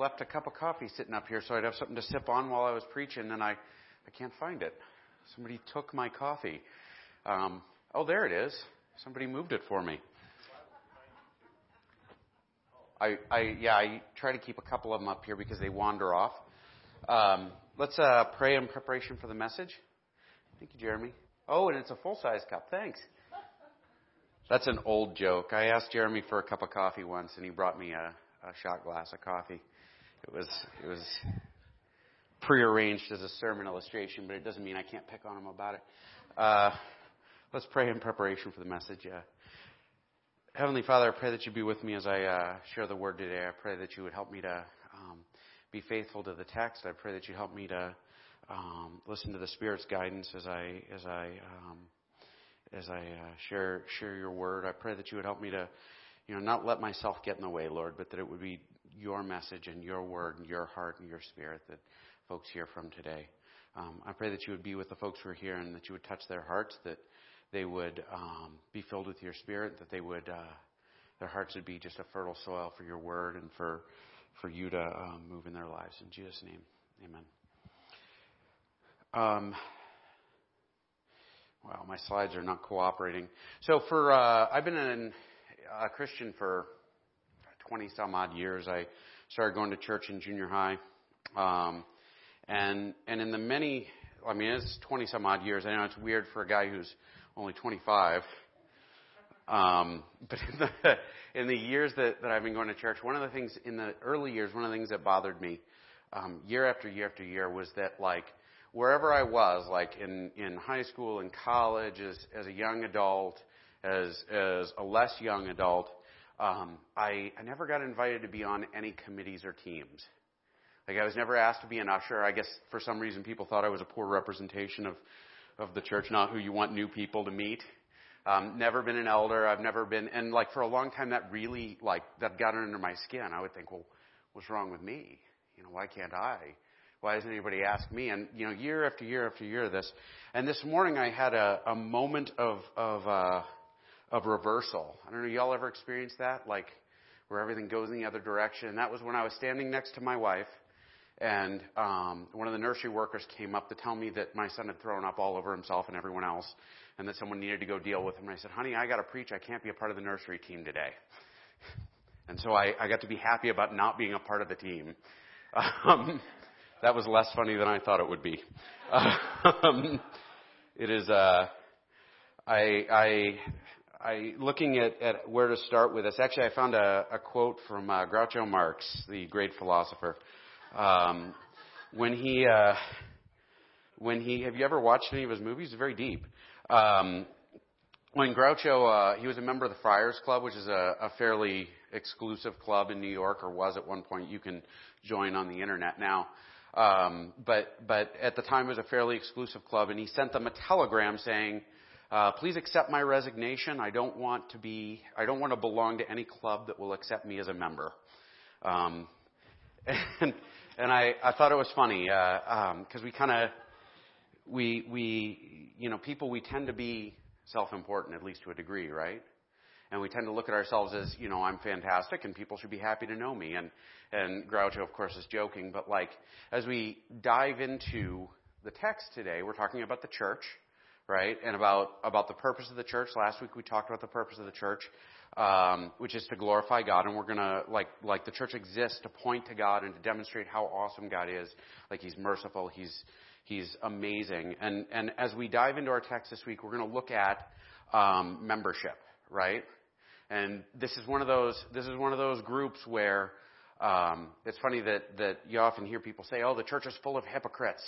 left a cup of coffee sitting up here so I'd have something to sip on while I was preaching, and I, I can't find it. Somebody took my coffee. Um, oh, there it is. Somebody moved it for me. I, I, yeah, I try to keep a couple of them up here because they wander off. Um, let's uh, pray in preparation for the message. Thank you, Jeremy. Oh, and it's a full size cup. Thanks. That's an old joke. I asked Jeremy for a cup of coffee once, and he brought me a, a shot glass of coffee. It was it was prearranged as a sermon illustration, but it doesn't mean I can't pick on him about it. Uh, let's pray in preparation for the message. Uh, Heavenly Father, I pray that you be with me as I uh, share the word today. I pray that you would help me to um, be faithful to the text. I pray that you help me to um, listen to the Spirit's guidance as I as I um, as I uh, share share your word. I pray that you would help me to, you know, not let myself get in the way, Lord, but that it would be your message and your word and your heart and your spirit that folks hear from today. Um, I pray that you would be with the folks who are here and that you would touch their hearts, that they would um, be filled with your spirit, that they would uh, their hearts would be just a fertile soil for your word and for for you to um, move in their lives. In Jesus' name, Amen. Um, wow, my slides are not cooperating. So for uh, I've been a Christian for 20 some odd years. I started going to church in junior high, um, and and in the many, I mean, it's 20 some odd years. I know it's weird for a guy who's only 25. Um, but in the, in the years that, that I've been going to church, one of the things in the early years, one of the things that bothered me um, year after year after year was that like wherever I was, like in, in high school, in college, as, as a young adult, as, as a less young adult, um, I, I never got invited to be on any committees or teams. Like I was never asked to be an usher. I guess for some reason people thought I was a poor representation of, of the church, not who you want new people to meet. Um, never been an elder. I've never been, and like for a long time that really, like, that got under my skin. I would think, well, what's wrong with me? You know, why can't I? Why doesn't anybody ask me? And, you know, year after year after year this. And this morning I had a, a moment of, of, uh, of reversal. I don't know, y'all ever experienced that? Like, where everything goes in the other direction. And that was when I was standing next to my wife, and um, one of the nursery workers came up to tell me that my son had thrown up all over himself and everyone else, and that someone needed to go deal with him. And I said, "Honey, I got to preach. I can't be a part of the nursery team today." And so I, I got to be happy about not being a part of the team. Um, that was less funny than I thought it would be. Um, it is. Uh, I, I, I, looking at, at where to start with this. Actually, I found a, a quote from uh, Groucho Marx, the great philosopher. Um, when he, uh, when he, have you ever watched any of his movies? It's very deep. Um, when Groucho, uh, he was a member of the Friars Club, which is a, a fairly exclusive club in New York, or was at one point. You can join on the internet now. Um, but, but at the time it was a fairly exclusive club, and he sent them a telegram saying, uh, please accept my resignation. I don't want to be, I don't want to belong to any club that will accept me as a member. Um, and, and I, I thought it was funny, uh, um, we kind of, we, we, you know, people, we tend to be self-important, at least to a degree, right? and we tend to look at ourselves as, you know, I'm fantastic and people should be happy to know me. And, and Groucho, of course, is joking, but like, as we dive into the text today, we're talking about the church, right? And about, about the purpose of the church. Last week we talked about the purpose of the church, um, which is to glorify God. And we're gonna, like, like the church exists to point to God and to demonstrate how awesome God is. Like He's merciful, He's, He's amazing. And, and as we dive into our text this week, we're gonna look at, um, membership, right? And this is one of those, this is one of those groups where, um, it's funny that, that you often hear people say, oh, the church is full of hypocrites.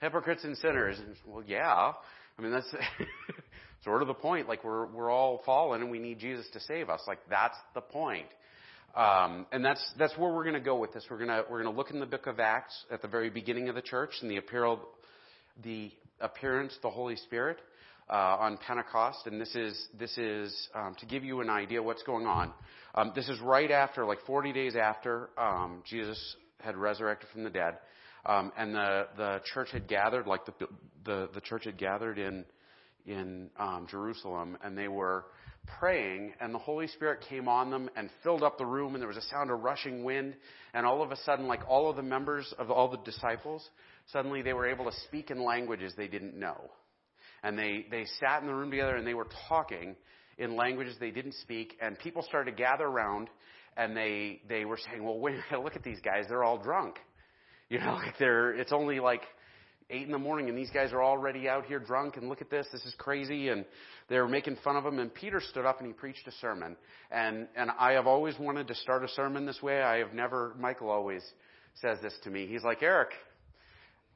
Hypocrites and sinners. And, well, yeah. I mean, that's sort of the point. Like, we're, we're all fallen and we need Jesus to save us. Like, that's the point. Um, and that's, that's where we're going to go with this. We're to, we're to look in the book of Acts at the very beginning of the church and the appeal, the appearance, the Holy Spirit uh, on Pentecost, and this is this is um, to give you an idea what's going on. Um, this is right after, like 40 days after um, Jesus had resurrected from the dead, um, and the the church had gathered, like the the, the church had gathered in in um, Jerusalem, and they were praying, and the Holy Spirit came on them and filled up the room, and there was a sound of rushing wind. And all of a sudden, like all of the members of all the disciples, suddenly they were able to speak in languages they didn't know. And they, they sat in the room together and they were talking in languages they didn't speak, and people started to gather around, and they, they were saying, well, wait, look at these guys, they're all drunk. You know, like they're, it's only like eight in the morning and these guys are already out here drunk and look at this, this is crazy and they were making fun of him and Peter stood up and he preached a sermon. And, and I have always wanted to start a sermon this way. I have never, Michael always says this to me. He's like, Eric,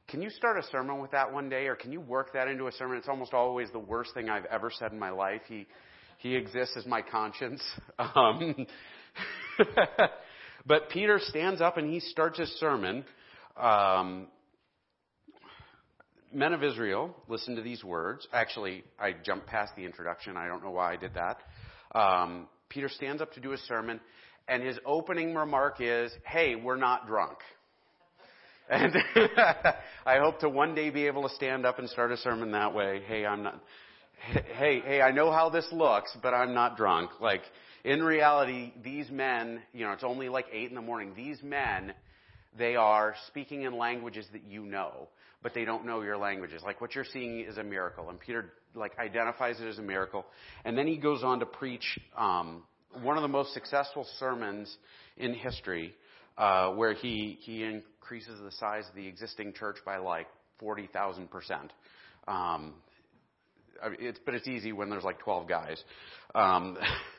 can you start a sermon with that one day or can you work that into a sermon? It's almost always the worst thing I've ever said in my life. He, he exists as my conscience. Um, but Peter stands up and he starts his sermon. Um, men of Israel, listen to these words. Actually, I jumped past the introduction. I don't know why I did that. Um, Peter stands up to do a sermon, and his opening remark is, Hey, we're not drunk. And I hope to one day be able to stand up and start a sermon that way. Hey, I'm not. Hey, hey, I know how this looks, but I'm not drunk. Like, in reality, these men, you know, it's only like 8 in the morning. These men, they are speaking in languages that you know but they don't know your languages. Like what you're seeing is a miracle. And Peter like identifies it as a miracle. And then he goes on to preach um, one of the most successful sermons in history, uh, where he he increases the size of the existing church by like forty thousand percent. Um, it's, but it's easy when there's like 12 guys. Um,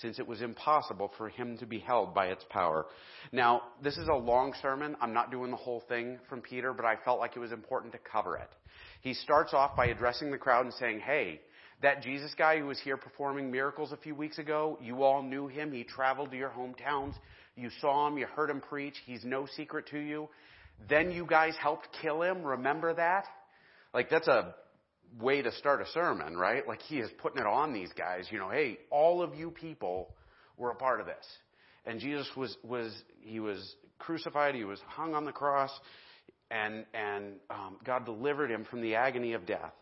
since it was impossible for him to be held by its power. Now, this is a long sermon. I'm not doing the whole thing from Peter, but I felt like it was important to cover it. He starts off by addressing the crowd and saying, Hey, that Jesus guy who was here performing miracles a few weeks ago, you all knew him. He traveled to your hometowns. You saw him. You heard him preach. He's no secret to you. Then you guys helped kill him. Remember that? Like, that's a way to start a sermon, right? Like he is putting it on these guys, you know, hey, all of you people were a part of this. And Jesus was, was, he was crucified, he was hung on the cross, and, and um, God delivered him from the agony of death.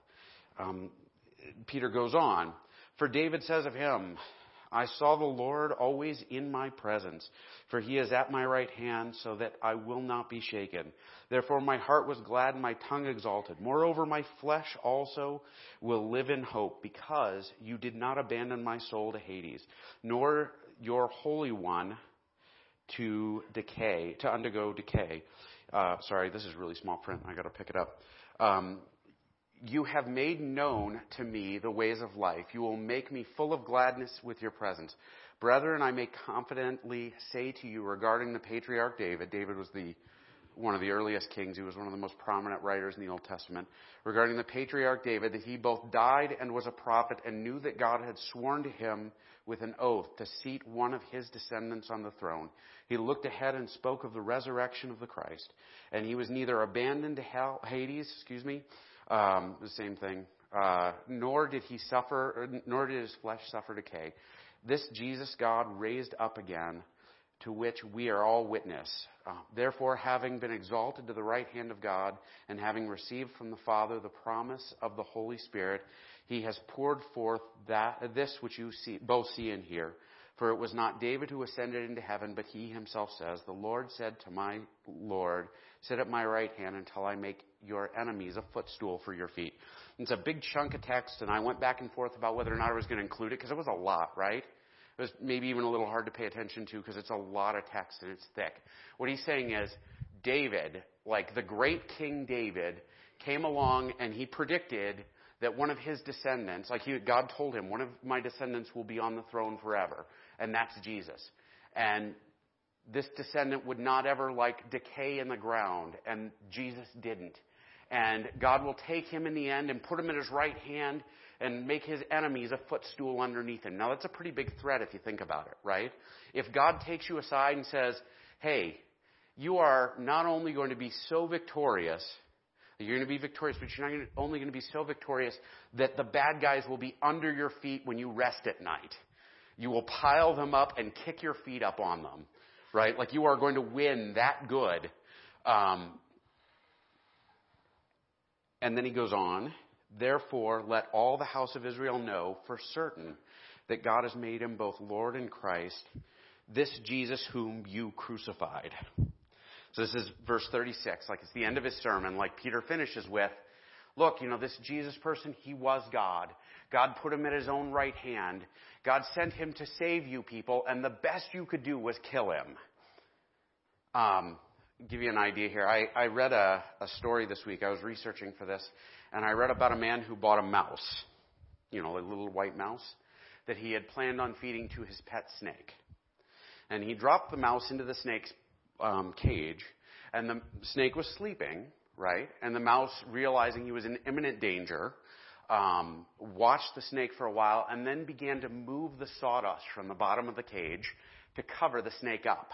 Um, Peter goes on, for David says of him, I saw the Lord always in my presence, for he is at my right hand, so that I will not be shaken. Therefore my heart was glad and my tongue exalted. Moreover, my flesh also will live in hope, because you did not abandon my soul to Hades, nor your Holy One to decay, to undergo decay. Uh, sorry, this is really small print. I got to pick it up. Um, you have made known to me the ways of life. You will make me full of gladness with your presence. Brethren, I may confidently say to you regarding the patriarch David, David was the one of the earliest kings. He was one of the most prominent writers in the Old Testament. Regarding the patriarch David, that he both died and was a prophet and knew that God had sworn to him with an oath to seat one of his descendants on the throne. He looked ahead and spoke of the resurrection of the Christ. And he was neither abandoned to hell, Hades, excuse me, um, the same thing. Uh, nor did he suffer, nor did his flesh suffer decay. This Jesus God raised up again, to which we are all witness. Uh, therefore, having been exalted to the right hand of God, and having received from the Father the promise of the Holy Spirit, he has poured forth that this which you see, both see and hear. For it was not David who ascended into heaven, but he himself says, The Lord said to my Lord, Sit at my right hand until I make your enemies a footstool for your feet. It's a big chunk of text, and I went back and forth about whether or not I was going to include it because it was a lot, right? It was maybe even a little hard to pay attention to because it's a lot of text and it's thick. What he's saying is, David, like the great King David, came along and he predicted that one of his descendants, like he, God told him, one of my descendants will be on the throne forever, and that's Jesus. And this descendant would not ever like decay in the ground, and Jesus didn't. and God will take him in the end and put him in his right hand and make his enemies a footstool underneath him. Now that's a pretty big threat if you think about it, right? If God takes you aside and says, hey, you are not only going to be so victorious, you're going to be victorious, but you're not only going to be so victorious that the bad guys will be under your feet when you rest at night. You will pile them up and kick your feet up on them, right? Like you are going to win that good. Um, and then he goes on, therefore let all the house of Israel know for certain that God has made him both Lord and Christ, this Jesus whom you crucified. So this is verse 36, like it's the end of his sermon, like Peter finishes with, look, you know, this Jesus person, he was God. God put him at his own right hand. God sent him to save you people, and the best you could do was kill him. Um, give you an idea here. I, I read a, a story this week. I was researching for this, and I read about a man who bought a mouse, you know, a little white mouse, that he had planned on feeding to his pet snake. And he dropped the mouse into the snake's um, cage, and the snake was sleeping, right? And the mouse, realizing he was in imminent danger, um, watched the snake for a while and then began to move the sawdust from the bottom of the cage to cover the snake up.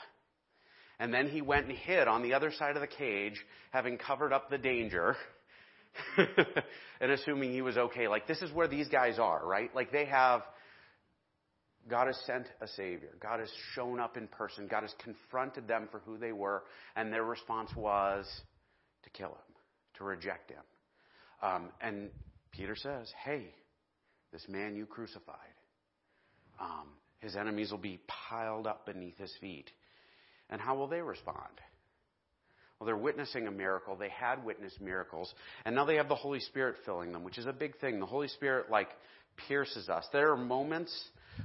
And then he went and hid on the other side of the cage, having covered up the danger, and assuming he was okay. Like, this is where these guys are, right? Like, they have God has sent a Savior. God has shown up in person. God has confronted them for who they were, and their response was to kill him, to reject him. Um, and Peter says, Hey, this man you crucified, um, his enemies will be piled up beneath his feet. And how will they respond? Well, they're witnessing a miracle. They had witnessed miracles. And now they have the Holy Spirit filling them, which is a big thing. The Holy Spirit, like, pierces us. There are moments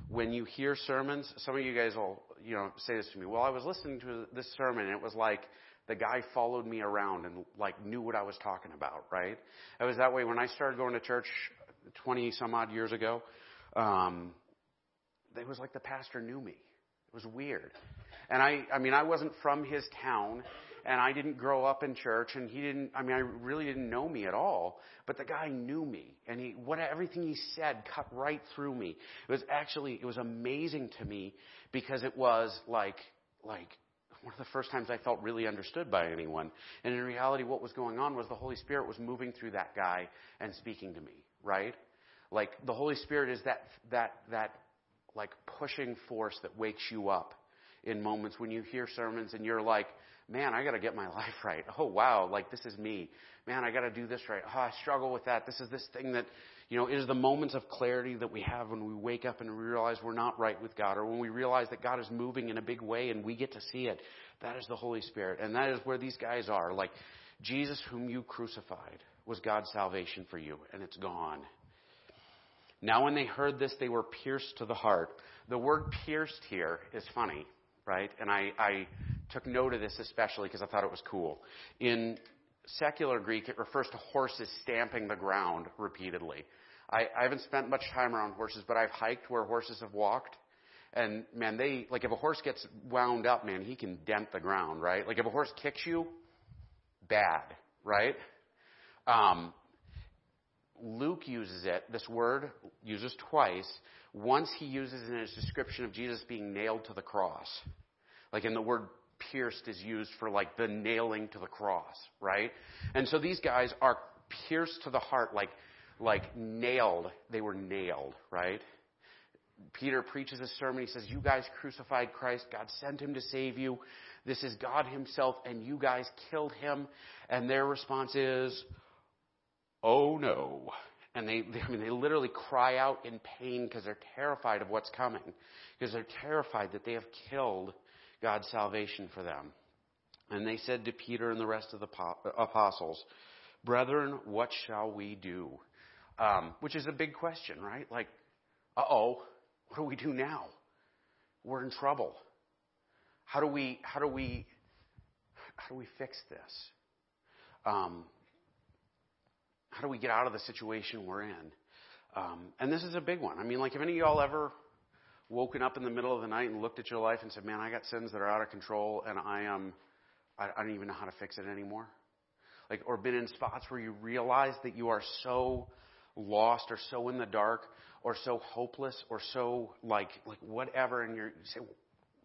when you hear sermons, some of you guys will, you know, say this to me. Well, I was listening to this sermon and it was like the guy followed me around and like knew what I was talking about, right? It was that way when I started going to church 20 some odd years ago. Um, it was like the pastor knew me. It was weird. And I, I mean, I wasn't from his town and I didn't grow up in church, and he didn't. I mean, I really didn't know me at all. But the guy knew me, and he what everything he said cut right through me. It was actually it was amazing to me because it was like like one of the first times I felt really understood by anyone. And in reality, what was going on was the Holy Spirit was moving through that guy and speaking to me, right? Like the Holy Spirit is that that that like pushing force that wakes you up in moments when you hear sermons and you're like, man, I got to get my life right. Oh, wow, like this is me. Man, I got to do this right. Oh, I struggle with that. This is this thing that, you know, is the moments of clarity that we have when we wake up and we realize we're not right with God or when we realize that God is moving in a big way and we get to see it. That is the Holy Spirit. And that is where these guys are. Like, Jesus, whom you crucified, was God's salvation for you, and it's gone. Now, when they heard this, they were pierced to the heart. The word pierced here is funny, right? And I, I took note of this especially because I thought it was cool. In secular Greek, it refers to horses stamping the ground repeatedly. I, I haven't spent much time around horses, but I've hiked where horses have walked. And man, they, like if a horse gets wound up, man, he can dent the ground, right? Like if a horse kicks you, bad, right? Um, Luke uses it, this word uses twice. Once he uses it in his description of Jesus being nailed to the cross. Like in the word pierced is used for like the nailing to the cross, right? And so these guys are pierced to the heart, like, like nailed. They were nailed, right? Peter preaches a sermon. He says, You guys crucified Christ. God sent him to save you. This is God himself, and you guys killed him. And their response is, Oh no. And they, they I mean, they literally cry out in pain because they're terrified of what's coming. Because they're terrified that they have killed God's salvation for them. And they said to Peter and the rest of the apostles, Brethren, what shall we do? Um, which is a big question, right? Like, uh oh, what do we do now? We're in trouble. How do we, how do we, how do we fix this? Um, how do we get out of the situation we're in? Um, and this is a big one. I mean, like, have any of y'all ever woken up in the middle of the night and looked at your life and said, "Man, I got sins that are out of control, and I am, I, I don't even know how to fix it anymore." like, or been in spots where you realize that you are so lost or so in the dark or so hopeless or so like, like whatever, and you say,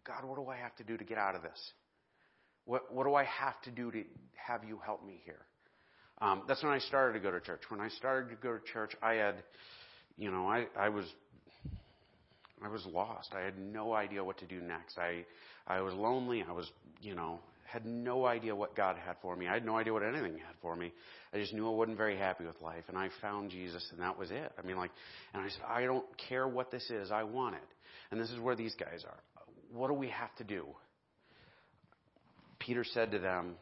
God, what do I have to do to get out of this? What, what do I have to do to have you help me here? Um, that's when I started to go to church. When I started to go to church, I had, you know, I, I was, I was lost. I had no idea what to do next. I, I was lonely. I was, you know, had no idea what God had for me. I had no idea what anything had for me. I just knew I wasn't very happy with life, and I found Jesus, and that was it. I mean, like, and I said, I don't care what this is. I want it. And this is where these guys are. What do we have to do? Peter said to them,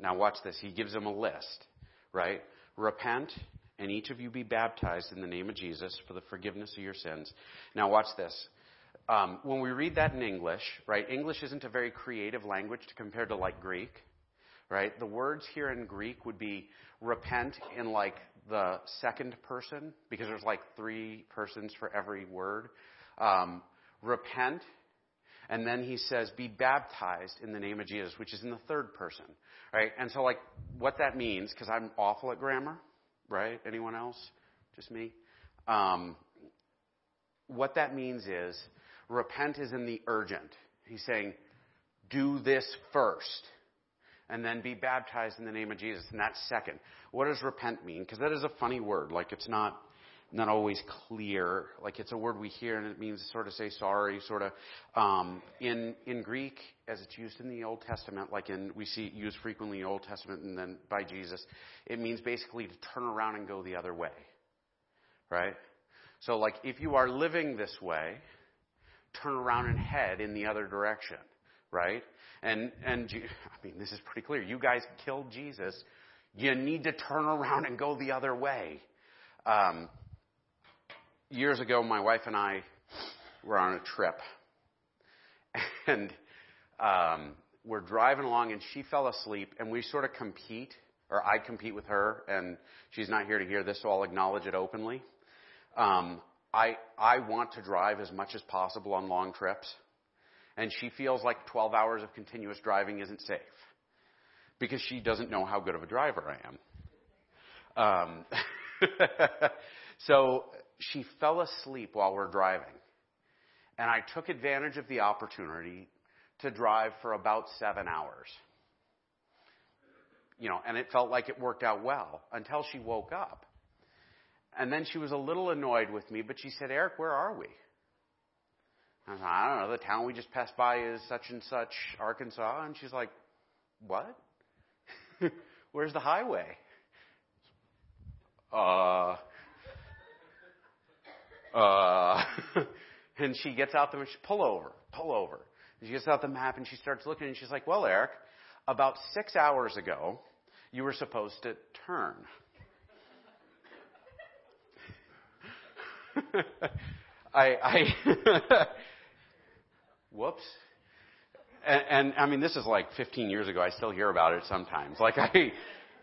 now watch this. He gives them a list, right? Repent and each of you be baptized in the name of Jesus for the forgiveness of your sins. Now watch this. Um, when we read that in English, right? English isn't a very creative language compared to like Greek, right? The words here in Greek would be repent in like the second person because there's like three persons for every word. Um, repent and then he says, be baptized in the name of Jesus, which is in the third person, right? And so, like, what that means, because I'm awful at grammar, right? Anyone else? Just me? Um, what that means is, repent is in the urgent. He's saying, do this first, and then be baptized in the name of Jesus, and that's second. What does repent mean? Because that is a funny word. Like, it's not not always clear. Like it's a word we hear and it means sort of say sorry, sort of. Um, in in Greek, as it's used in the Old Testament, like in we see it used frequently in the Old Testament and then by Jesus, it means basically to turn around and go the other way, right? So like if you are living this way, turn around and head in the other direction, right? And and I mean this is pretty clear. You guys killed Jesus. You need to turn around and go the other way. Um, years ago, my wife and I were on a trip, and um, we're driving along, and she fell asleep, and we sort of compete, or I compete with her, and she's not here to hear this, so I'll acknowledge it openly. Um, I I want to drive as much as possible on long trips, and she feels like 12 hours of continuous driving isn't safe because she doesn't know how good of a driver I am. Um, so she fell asleep while we're driving. And I took advantage of the opportunity to drive for about seven hours. You know, and it felt like it worked out well until she woke up. And then she was a little annoyed with me, but she said, Eric, where are we? I said, I don't know, the town we just passed by is such and such, Arkansas. And she's like, what? Where's the highway? Uh, uh, and she gets out the, she, pull over, pull over. And she gets out the map and she starts looking and she's like, well, Eric, about six hours ago, you were supposed to turn. I, I whoops. And, and, I mean, this is like 15 years ago. I still hear about it sometimes. Like I,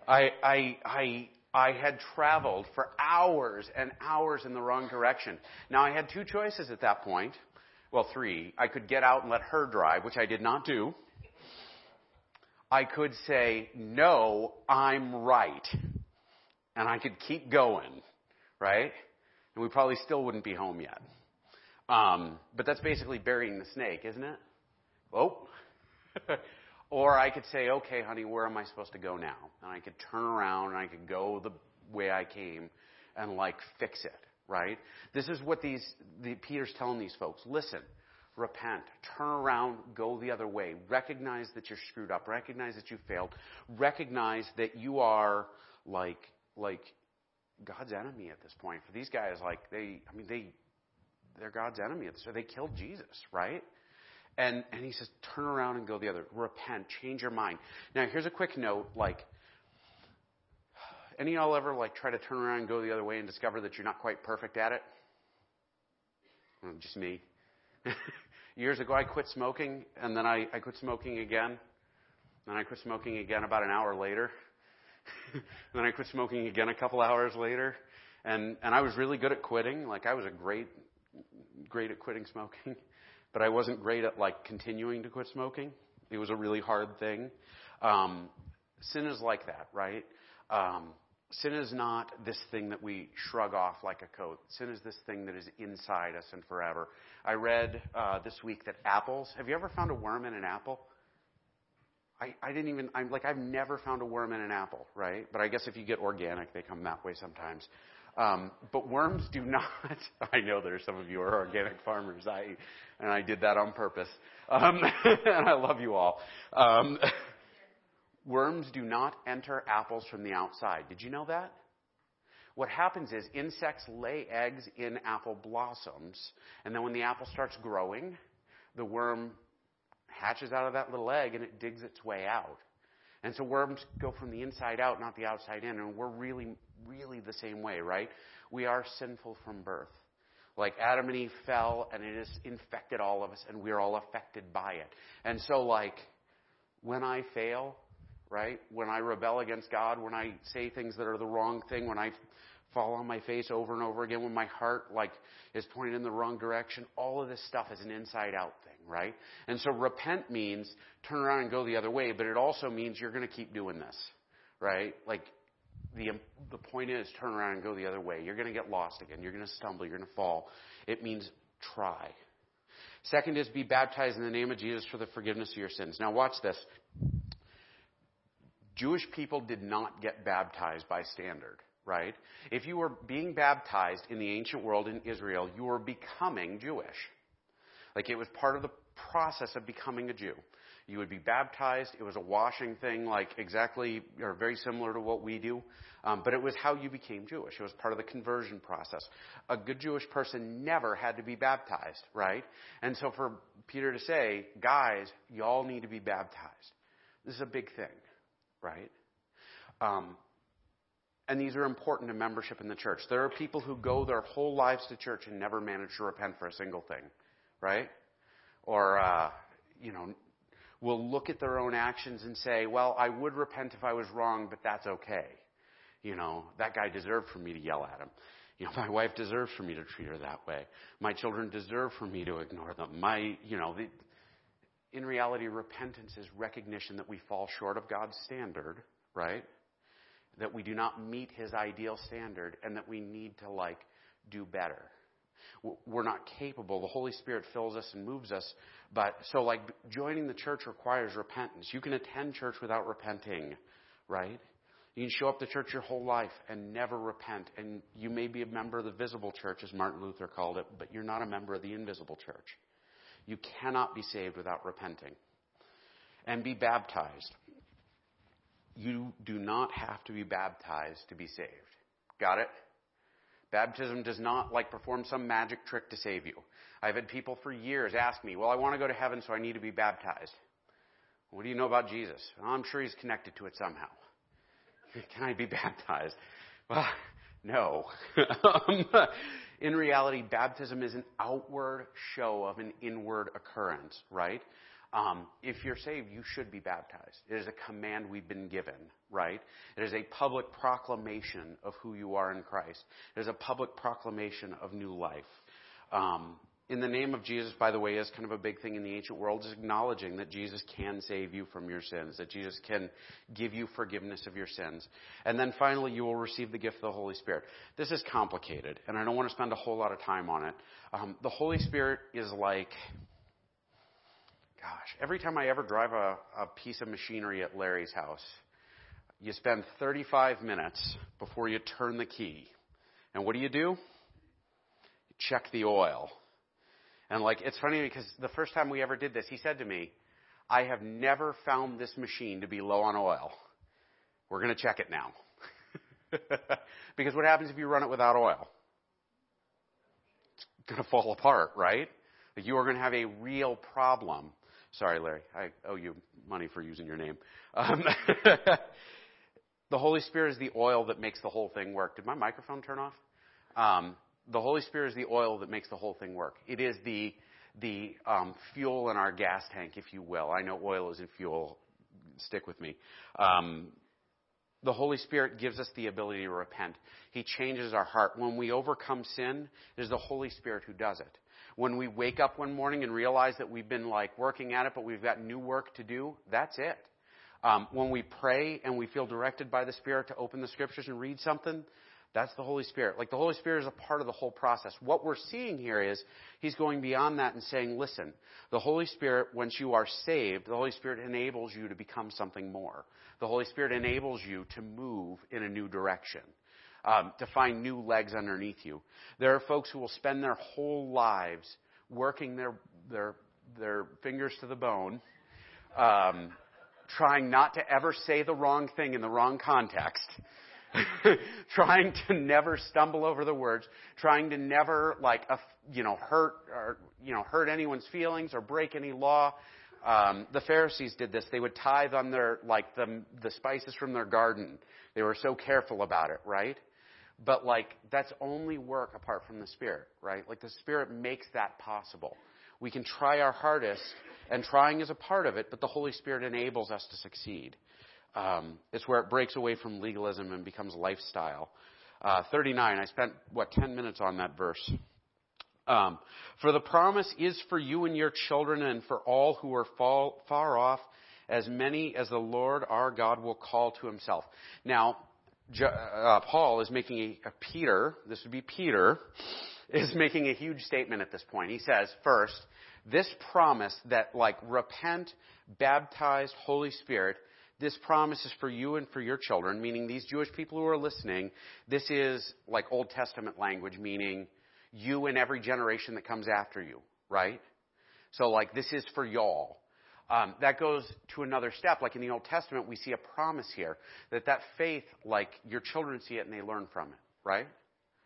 I, I, I I had traveled for hours and hours in the wrong direction. Now I had two choices at that point. Well, three. I could get out and let her drive, which I did not do. I could say, no, I'm right. And I could keep going, right? And we probably still wouldn't be home yet. Um, but that's basically burying the snake, isn't it? Oh. Or I could say, okay, honey, where am I supposed to go now? And I could turn around and I could go the way I came and like fix it, right? This is what these, the, Peter's telling these folks. Listen, repent, turn around, go the other way. Recognize that you're screwed up. Recognize that you failed. Recognize that you are like, like God's enemy at this point. For these guys, like they, I mean, they, they're God's enemy. So they killed Jesus, right? And, and he says, turn around and go the other. Repent. Change your mind. Now, here's a quick note. Like, any of y'all ever like try to turn around and go the other way and discover that you're not quite perfect at it? Well, just me. Years ago, I quit smoking, and then I, I quit smoking again. Then I quit smoking again about an hour later. then I quit smoking again a couple hours later. And, and I was really good at quitting. Like, I was a great, great at quitting smoking but I wasn't great at like continuing to quit smoking. It was a really hard thing. Um, sin is like that, right? Um, sin is not this thing that we shrug off like a coat. Sin is this thing that is inside us and forever. I read uh, this week that apples. Have you ever found a worm in an apple? I, I didn't even. I'm like I've never found a worm in an apple, right? But I guess if you get organic, they come that way sometimes. Um, but worms do not. I know there are some of you are organic farmers. I and I did that on purpose. Um, and I love you all. Um, worms do not enter apples from the outside. Did you know that? What happens is insects lay eggs in apple blossoms, and then when the apple starts growing, the worm hatches out of that little egg and it digs its way out. And so worms go from the inside out, not the outside in. And we're really, really the same way, right? We are sinful from birth. Like Adam and Eve fell and it has infected all of us and we're all affected by it. And so like, when I fail, right? When I rebel against God, when I say things that are the wrong thing, when I fall on my face over and over again, when my heart like is pointed in the wrong direction, all of this stuff is an inside out thing right? And so repent means turn around and go the other way, but it also means you're going to keep doing this, right? Like the the point is turn around and go the other way. You're going to get lost again. You're going to stumble. You're going to fall. It means try. Second is be baptized in the name of Jesus for the forgiveness of your sins. Now watch this. Jewish people did not get baptized by standard, right? If you were being baptized in the ancient world in Israel, you were becoming Jewish. Like it was part of the process of becoming a Jew. You would be baptized. It was a washing thing, like exactly or very similar to what we do. Um, but it was how you became Jewish. It was part of the conversion process. A good Jewish person never had to be baptized, right? And so for Peter to say, guys, y'all need to be baptized. This is a big thing, right? Um, and these are important to membership in the church. There are people who go their whole lives to church and never manage to repent for a single thing right? Or, uh, you know, will look at their own actions and say, well, I would repent if I was wrong, but that's okay. You know, that guy deserved for me to yell at him. You know, my wife deserves for me to treat her that way. My children deserve for me to ignore them. My, you know, the, in reality, repentance is recognition that we fall short of God's standard, right? That we do not meet His ideal standard and that we need to, like, do better we're not capable. The Holy Spirit fills us and moves us. But so, like, joining the church requires repentance. You can attend church without repenting, right? You can show up to church your whole life and never repent. And you may be a member of the visible church, as Martin Luther called it, but you're not a member of the invisible church. You cannot be saved without repenting. And be baptized. You do not have to be baptized to be saved. Got it? Baptism does not like perform some magic trick to save you. I've had people for years ask me, well, I want to go to heaven, so I need to be baptized. What do you know about Jesus? Well, I'm sure he's connected to it somehow. Can I be baptized? Well, no. In reality, baptism is an outward show of an inward occurrence, right? Um, if you're saved, you should be baptized. It is a command we've been given, right? It is a public proclamation of who you are in Christ. It is a public proclamation of new life. Um, in the name of Jesus, by the way, is kind of a big thing in the ancient world, is acknowledging that Jesus can save you from your sins, that Jesus can give you forgiveness of your sins. And then finally, you will receive the gift of the Holy Spirit. This is complicated, and I don't want to spend a whole lot of time on it. Um, the Holy Spirit is like Gosh, every time I ever drive a, a piece of machinery at Larry's house, you spend 35 minutes before you turn the key. And what do you do? You check the oil. And like, it's funny because the first time we ever did this, he said to me, I have never found this machine to be low on oil. We're going to check it now. because what happens if you run it without oil? It's going to fall apart, right? You are going to have a real problem Sorry, Larry. I owe you money for using your name. Um, the Holy Spirit is the oil that makes the whole thing work. Did my microphone turn off? Um, the Holy Spirit is the oil that makes the whole thing work. It is the the um, fuel in our gas tank, if you will. I know oil isn't fuel. Stick with me. Um, the Holy Spirit gives us the ability to repent. He changes our heart. When we overcome sin, it is the Holy Spirit who does it when we wake up one morning and realize that we've been like working at it, but we've got new work to do, that's it. Um, when we pray and we feel directed by the Spirit to open the scriptures and read something, that's the Holy Spirit. Like the Holy Spirit is a part of the whole process. What we're seeing here is He's going beyond that and saying, listen, the Holy Spirit, once you are saved, the Holy Spirit enables you to become something more. The Holy Spirit enables you to move in a new direction. Um, to find new legs underneath you. There are folks who will spend their whole lives working their their their fingers to the bone, um, trying not to ever say the wrong thing in the wrong context, trying to never stumble over the words, trying to never like you know hurt or you know hurt anyone's feelings or break any law. Um, the Pharisees did this. They would tithe on their like the the spices from their garden. They were so careful about it, right? But like that's only work apart from the Spirit, right? Like the Spirit makes that possible. We can try our hardest, and trying is a part of it, but the Holy Spirit enables us to succeed. Um, it's where it breaks away from legalism and becomes lifestyle. Uh, 39, I spent, what, 10 minutes on that verse. Um, for the promise is for you and your children and for all who are fall, far off, as many as the Lord our God will call to himself. Now, uh, Paul is making a, a Peter, this would be Peter, is making a huge statement at this point. He says, first, this promise that like repent, baptized, Holy Spirit, this promise is for you and for your children, meaning these Jewish people who are listening, this is like Old Testament language, meaning you and every generation that comes after you, right? So like this is for y'all. Um, that goes to another step. Like in the Old Testament, we see a promise here that that faith, like your children see it and they learn from it, right?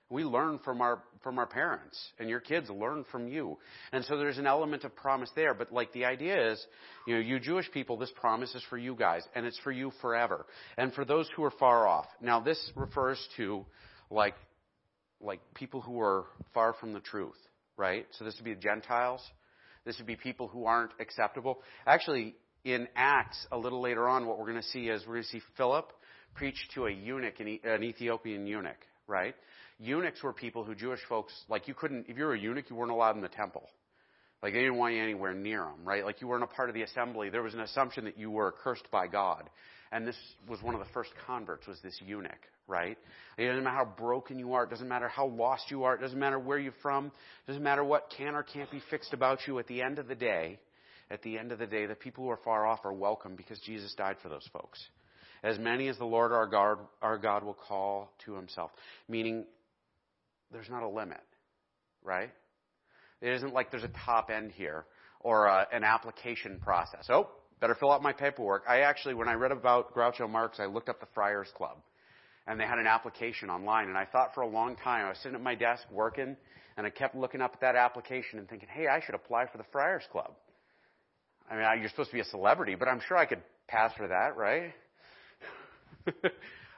We learn from our from our parents, and your kids learn from you. And so there's an element of promise there. But like the idea is, you know, you Jewish people, this promise is for you guys, and it's for you forever. And for those who are far off. Now this refers to like like people who are far from the truth, right? So this would be the Gentiles. This would be people who aren't acceptable. Actually, in Acts, a little later on, what we're going to see is we're going to see Philip preach to a eunuch, an Ethiopian eunuch, right? Eunuchs were people who Jewish folks, like you couldn't, if you were a eunuch, you weren't allowed in the temple. Like they didn't want you anywhere near them, right? Like you weren't a part of the assembly. There was an assumption that you were cursed by God. And this was one of the first converts was this eunuch, right? It doesn't matter how broken you are. It doesn't matter how lost you are. It doesn't matter where you're from. It doesn't matter what can or can't be fixed about you. At the end of the day, at the end of the day, the people who are far off are welcome because Jesus died for those folks. As many as the Lord our God, our God will call to himself. Meaning, there's not a limit, right? It isn't like there's a top end here or a, uh, an application process. Oh, better fill out my paperwork. I actually, when I read about Groucho Marx, I looked up the Friars Club and they had an application online. And I thought for a long time, I was sitting at my desk working, and I kept looking up at that application and thinking, hey, I should apply for the Friars Club. I mean, you're supposed to be a celebrity, but I'm sure I could pass for that, right?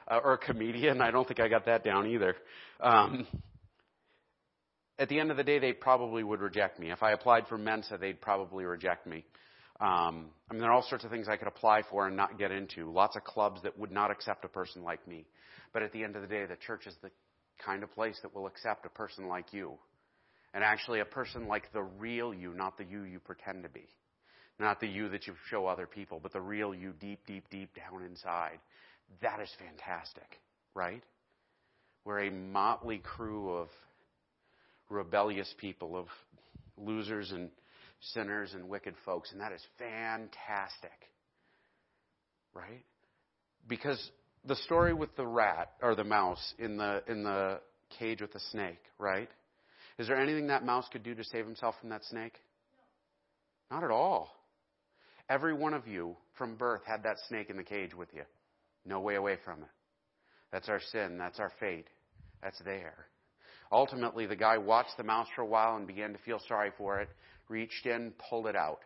uh, or a comedian. I don't think I got that down either. Um, at the end of the day, they probably would reject me. If I applied for Mensa, they'd probably reject me. Um, I mean, there are all sorts of things I could apply for and not get into. Lots of clubs that would not accept a person like me. But at the end of the day, the church is the kind of place that will accept a person like you. And actually, a person like the real you, not the you you pretend to be. Not the you that you show other people, but the real you deep, deep, deep down inside. That is fantastic, right? We're a motley crew of rebellious people, of losers and sinners and wicked folks, and that is fantastic. Right? Because the story with the rat or the mouse in the in the cage with the snake, right? Is there anything that mouse could do to save himself from that snake? Not at all. Every one of you from birth had that snake in the cage with you. No way away from it. That's our sin. That's our fate. That's there. Ultimately, the guy watched the mouse for a while and began to feel sorry for it, reached in, pulled it out,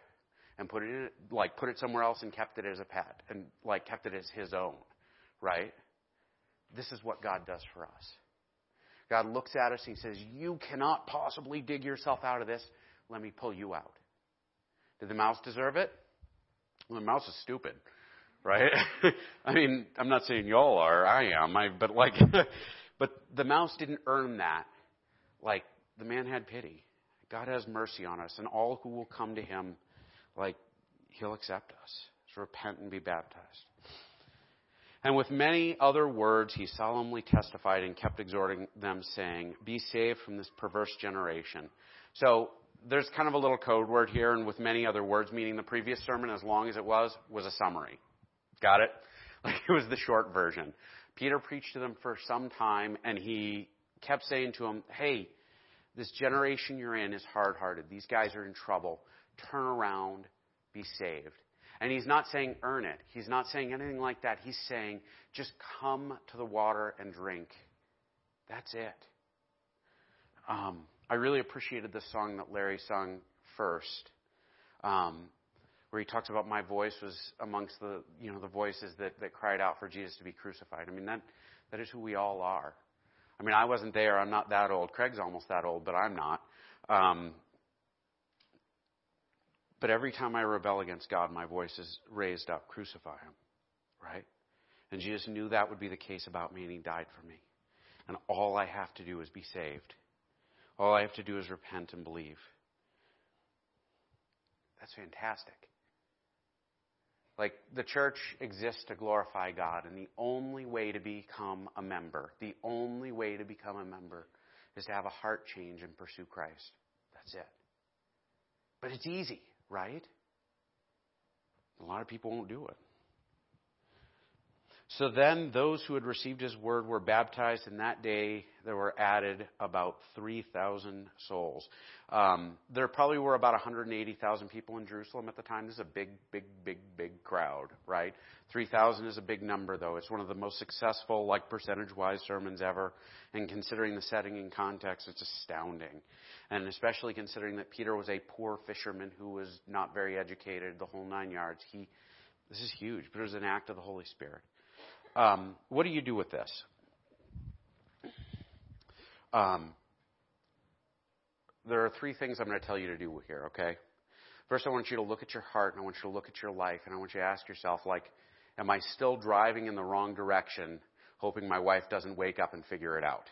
and put it in, like put it somewhere else and kept it as a pet and like kept it as his own, right? This is what God does for us. God looks at us and he says, "You cannot possibly dig yourself out of this. Let me pull you out." Did the mouse deserve it? Well, the mouse is stupid, right? I mean, I'm not saying y'all are. I am. I, but like, but the mouse didn't earn that. Like the man had pity. God has mercy on us, and all who will come to him, like, he'll accept us. So repent and be baptized. And with many other words, he solemnly testified and kept exhorting them, saying, Be saved from this perverse generation. So there's kind of a little code word here, and with many other words, meaning the previous sermon, as long as it was, was a summary. Got it? Like it was the short version. Peter preached to them for some time, and he kept saying to them, Hey, this generation you're in is hard hearted. These guys are in trouble. Turn around, be saved. And he's not saying earn it. He's not saying anything like that. He's saying just come to the water and drink. That's it. Um, I really appreciated the song that Larry sung first, um, where he talks about my voice was amongst the you know the voices that, that cried out for Jesus to be crucified. I mean that that is who we all are. I mean I wasn't there. I'm not that old. Craig's almost that old, but I'm not. Um, but every time I rebel against God, my voice is raised up, crucify him. Right? And Jesus knew that would be the case about me, and he died for me. And all I have to do is be saved. All I have to do is repent and believe. That's fantastic. Like, the church exists to glorify God, and the only way to become a member, the only way to become a member is to have a heart change and pursue Christ. That's it. But it's easy right? A lot of people won't do it. So then those who had received his word were baptized, and that day there were added about 3,000 souls. Um, there probably were about 180,000 people in Jerusalem at the time. This is a big, big, big, big crowd, right? 3,000 is a big number, though. It's one of the most successful, like percentage-wise sermons ever. And considering the setting and context, it's astounding. And especially considering that Peter was a poor fisherman who was not very educated, the whole nine yards. He, this is huge, but it was an act of the Holy Spirit. Um, what do you do with this? Um, there are three things I'm going to tell you to do here, okay? First, I want you to look at your heart and I want you to look at your life and I want you to ask yourself, like, am I still driving in the wrong direction, hoping my wife doesn't wake up and figure it out?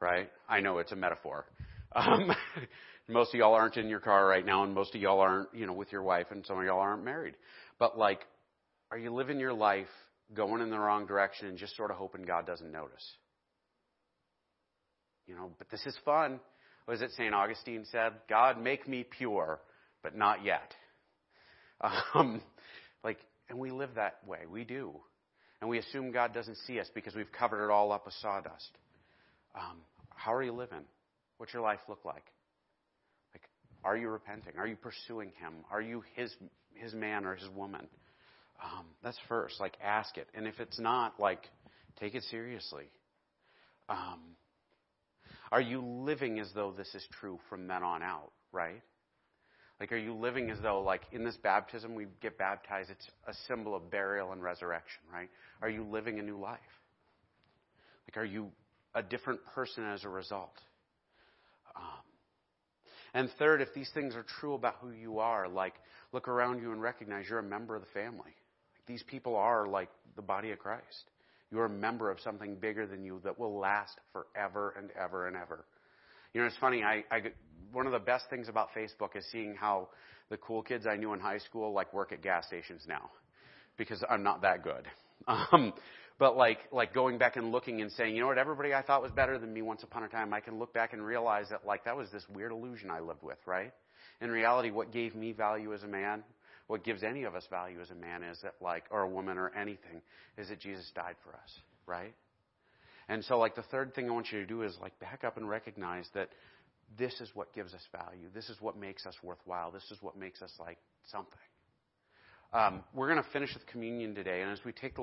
Right? I know it's a metaphor. Um, most of y'all aren't in your car right now and most of y'all aren't, you know, with your wife and some of y'all aren't married. But like, are you living your life going in the wrong direction and just sort of hoping God doesn't notice. You know, but this is fun. Was it St. Augustine said? God, make me pure, but not yet. Um, like, and we live that way. We do. And we assume God doesn't see us because we've covered it all up with sawdust. Um, how are you living? What's your life look like? Like, are you repenting? Are you pursuing Him? Are you His His man or His woman? Um, that's first. Like, ask it. And if it's not, like, take it seriously. Um, are you living as though this is true from then on out, right? Like, are you living as though, like, in this baptism, we get baptized, it's a symbol of burial and resurrection, right? Are you living a new life? Like, are you a different person as a result? Um, and third, if these things are true about who you are, like, look around you and recognize you're a member of the family. These people are like the body of Christ. You're a member of something bigger than you that will last forever and ever and ever. You know, it's funny. I, I one of the best things about Facebook is seeing how the cool kids I knew in high school like work at gas stations now, because I'm not that good. Um, but like like going back and looking and saying, you know what, everybody I thought was better than me once upon a time, I can look back and realize that like that was this weird illusion I lived with, right? In reality, what gave me value as a man what gives any of us value as a man is that like or a woman or anything is that Jesus died for us, right? And so like the third thing I want you to do is like back up and recognize that this is what gives us value. This is what makes us worthwhile. This is what makes us like something. Um, we're going to finish with communion today, and as we take the